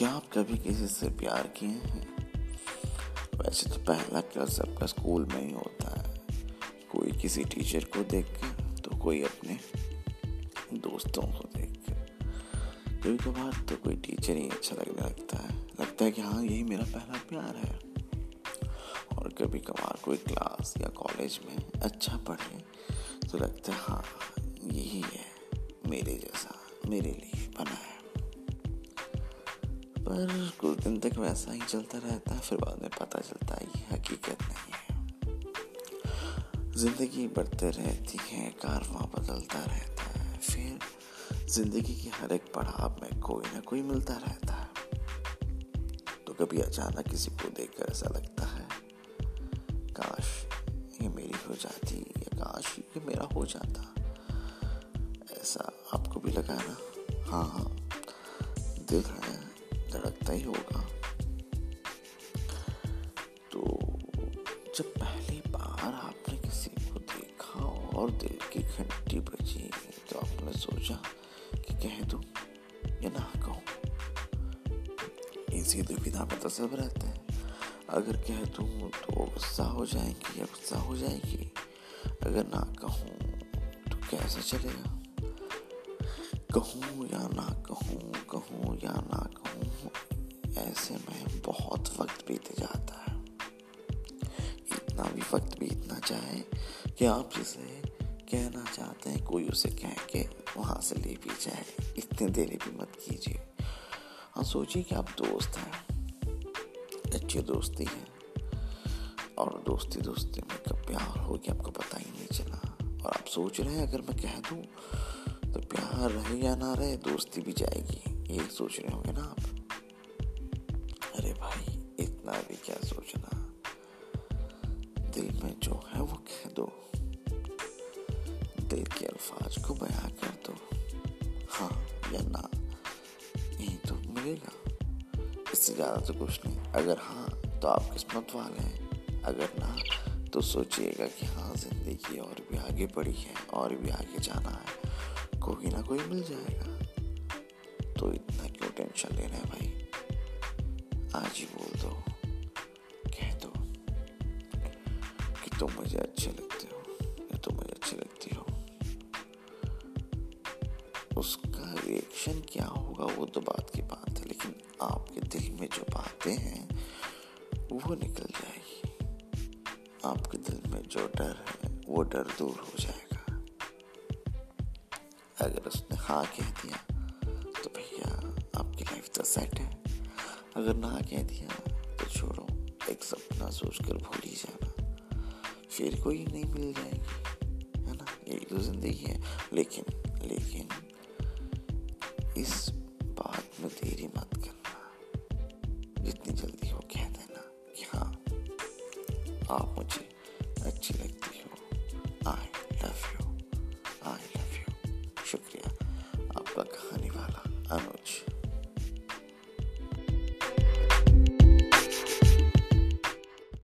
क्या आप कभी किसी से प्यार किए हैं? वैसे तो पहला प्यार सबका स्कूल में ही होता है। कोई किसी टीचर को देख के तो कोई अपने दोस्तों को देख के कभी कभार तो कोई टीचर ही अच्छा लगने लगता है। लगता है कि हाँ यही मेरा पहला प्यार है। और कभी कभार कोई क्लास या कॉलेज में अच्छा पढ़े तो लगता है हाँ यही है। मेरे जैसा, मेरे लिए बना है। पर कुछ दिन तक वैसा ही चलता रहता है फिर बाद में पता चलता है ये हकीकत नहीं है। ज़िंदगी बढ़ते रहती है, कारवां बदलता रहता है, फिर ज़िंदगी के हर एक पड़ाव में कोई ना कोई मिलता रहता है। तो कभी अचानक किसी को देखकर ऐसा लगता है, काश ये मेरी हो जाती या काश ये मेरा हो जाता। ऐसा आपको भी लगा ना? हाँ हाँ दिल है। धड़कता ही होगा। तो जब पहली बार आपने किसी को देखा और दिल की घंटी बजी तो आपने सोचा कि कह दो या ना कहूँ। इसी दुविधा में तो सब रहते हैं। अगर कह दूँ तो गुस्सा हो जाएँगी या गुस्सा हो जाएगी। अगर ना कहूँ तो कैसे चलेगा? कहूँ या ना कहूँ कहूँ या ना कहूँ। ऐसे में बहुत वक्त बीत जाता है। इतना भी वक्त बीतना चाहे कि आप जिसे कहना चाहते हैं, कोई उसे कह के वहाँ से ले भी जाए। इतनी देरी भी मत कीजिए। हाँ सोचिए कि आप दोस्त हैं। अच्छी दोस्ती है। और दोस्ती दोस्ती में कब प्यार हो गया आपको पता ही नहीं चला। और आप सोच रहे हैं, अगर मैं कह दूँ तो प्यार रहे या ना रहे, दोस्ती भी जाएगी। ये सोच रहे होंगे ना आप। दिल में जो है वो कह दो। दिल के अल्फाज को बयां कर दो। हाँ या ना यही तो मिलेगा। इससे ज़्यादा तो कुछ नहीं। अगर हाँ तो आप किस्मत वाले हैं। अगर ना तो सोचिएगा कि हाँ ज़िंदगी और भी आगे बढ़ी है और भी आगे जाना है। कोई ना कोई मिल जाएगा। तो इतना क्यों टेंशन लेना है भाई? आज ही बोल दो। तुम मुझे अच्छे लगते हो। या तुम मुझे अच्छी लगती हो। उसका रिएक्शन क्या होगा, वो तो बात की बात है, लेकिन आपके दिल में जो बातें हैं, वो निकल जाएगी। आपके दिल में जो डर है, वो डर दूर हो जाएगा। अगर उसने हाँ कह दिया तो भैया, आपकी लाइफ तो सेट है। अगर ना कह दिया तो छोड़ो, एक सपना सोच कर भूल ही जाना। फिर कोई नहीं मिल जाएगी, है ना? यही तो ज़िंदगी है। लेकिन लेकिन इस बात में देरी मत करना। जितनी जल्दी हो कह देना कि हाँ आप मुझे अच्छी लगती हो। I love you I love you शुक्रिया। आपका कहानी वाला अनुज।